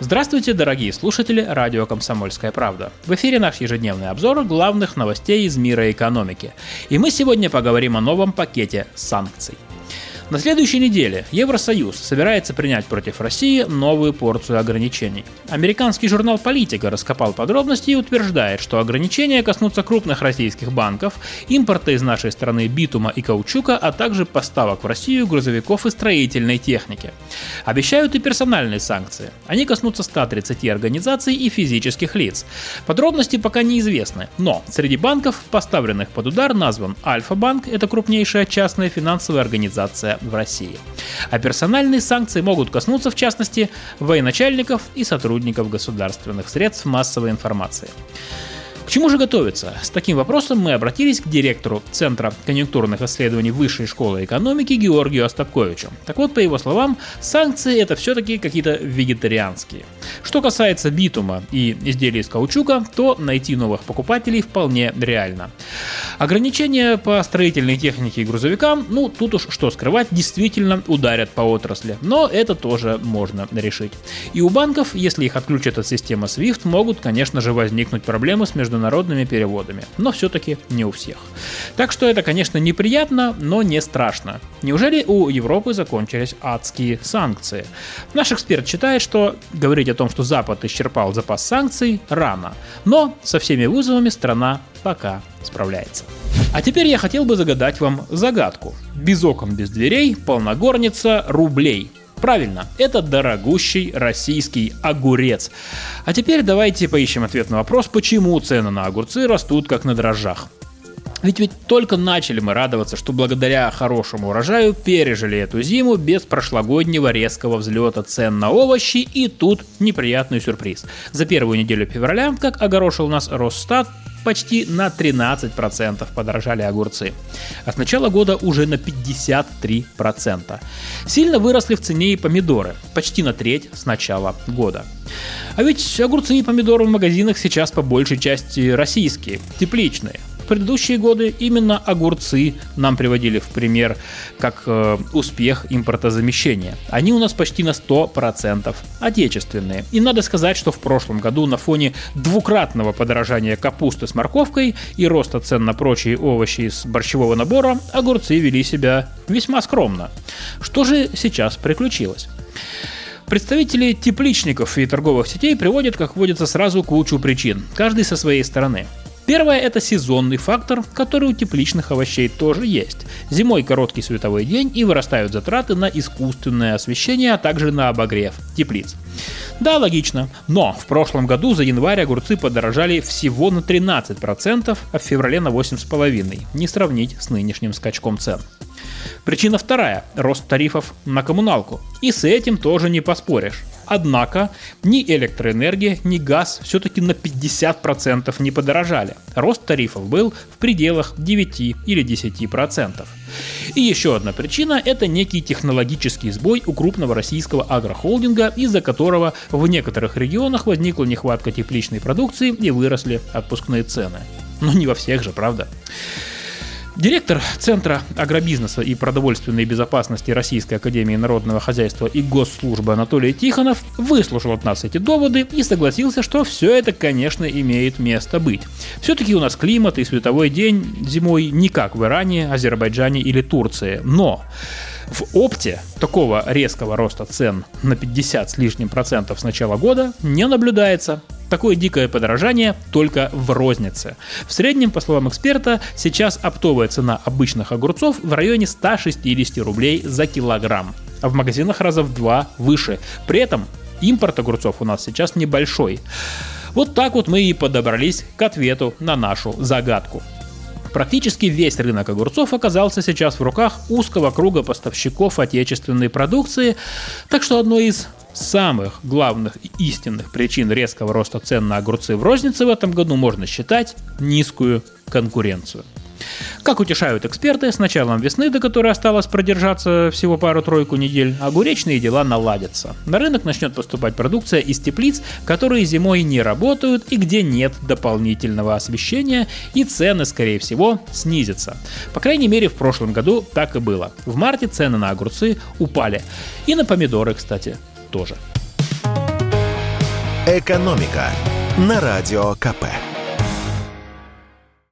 Здравствуйте, дорогие слушатели радио «Комсомольская правда». В эфире наш ежедневный обзор главных новостей из мира экономики. И мы сегодня поговорим о новом пакете санкций – на следующей неделе Евросоюз собирается принять против России новую порцию ограничений. Американский журнал «Политика» раскопал подробности и утверждает, что ограничения коснутся крупных российских банков, импорта из нашей страны битума и каучука, а также поставок в Россию грузовиков и строительной техники. Обещают и персональные санкции. Они коснутся 130 организаций и физических лиц. Подробности пока неизвестны, но среди банков, поставленных под удар, назван Альфа-банк, это крупнейшая частная финансовая организация в России. А персональные санкции могут коснуться, в частности, военачальников и сотрудников государственных средств массовой информации. К чему же готовиться? С таким вопросом мы обратились к директору Центра конъюнктурных исследований Высшей школы экономики Георгию Остапковичу. Так вот, по его словам, санкции это все-таки какие-то вегетарианские. Что касается битума и изделий из каучука, то найти новых покупателей вполне реально. Ограничения по строительной технике и грузовикам, ну тут уж что скрывать, действительно ударят по отрасли, но это тоже можно решить. И у банков, если их отключат от системы SWIFT, могут, конечно же, возникнуть проблемы с международными переводами, но все-таки не у всех. Так что это, конечно, неприятно, но не страшно. Неужели у Европы закончились адские санкции? Наш эксперт считает, что говорить о том, что Запад исчерпал запас санкций, рано, но со всеми вызовами страна пока справляется. А теперь я хотел бы загадать вам загадку. Без окон, без дверей, полногорница рублей. Правильно, это дорогущий российский огурец. А теперь давайте поищем ответ на вопрос, почему цены на огурцы растут как на дрожжах. Ведь ведь только начали мы радоваться, что благодаря хорошему урожаю пережили эту зиму без прошлогоднего резкого взлета цен на овощи, и тут неприятный сюрприз. За первую неделю февраля, как огорошил нас Росстат, почти на 13% подорожали огурцы. А с начала года уже на 53%. Сильно выросли в цене и помидоры, почти на треть с начала года. А ведь огурцы и помидоры в магазинах сейчас по большей части российские, тепличные. В предыдущие годы именно огурцы нам приводили в пример как э, успех импортозамещения. Они у нас почти на 100% отечественные. И надо сказать, что в прошлом году на фоне двукратного подорожания капусты с морковкой и роста цен на прочие овощи из борщевого набора, огурцы вели себя весьма скромно. Что же сейчас приключилось? Представители тепличников и торговых сетей приводят, как водится, сразу кучу причин, каждый со своей стороны. Первое – это сезонный фактор, который у тепличных овощей тоже есть. Зимой короткий световой день и вырастают затраты на искусственное освещение, а также на обогрев теплиц. Да, логично. Но в прошлом году за январь огурцы подорожали всего на 13%, а в феврале на 8,5%. Не сравнить с нынешним скачком цен. Причина вторая – рост тарифов на коммуналку. И с этим тоже не поспоришь. Однако ни электроэнергия, ни газ все-таки на 50% не подорожали. Рост тарифов был в пределах 9 или 10%. И еще одна причина – это некий технологический сбой у крупного российского агрохолдинга, из-за которого в некоторых регионах возникла нехватка тепличной продукции и выросли отпускные цены. Но не во всех же, правда? Директор Центра агробизнеса и продовольственной безопасности Российской Академии Народного Хозяйства и Госслужбы Анатолий Тихонов выслушал от нас эти доводы и согласился, что все это, конечно, имеет место быть. Все-таки у нас климат и световой день зимой не как в Иране, Азербайджане или Турции. Но в опте такого резкого роста цен на 50 с лишним процентов с начала года не наблюдается. Такое дикое подорожание только в рознице. В среднем, по словам эксперта, сейчас оптовая цена обычных огурцов в районе 160 рублей за килограмм, а в магазинах раза в два выше. При этом импорт огурцов у нас сейчас небольшой. Вот так вот мы и подобрались к ответу на нашу загадку. Практически весь рынок огурцов оказался сейчас в руках узкого круга поставщиков отечественной продукции, так что одной из самых главных и истинных причин резкого роста цен на огурцы в рознице в этом году можно считать низкую конкуренцию. Как утешают эксперты, с началом весны, до которой осталось продержаться всего пару-тройку недель, огуречные дела наладятся. На рынок начнет поступать продукция из теплиц, которые зимой не работают и где нет дополнительного освещения, и цены, скорее всего, снизятся. По крайней мере, в прошлом году так и было. В марте цены на огурцы упали. И на помидоры, кстати, тоже. Экономика на радио КП.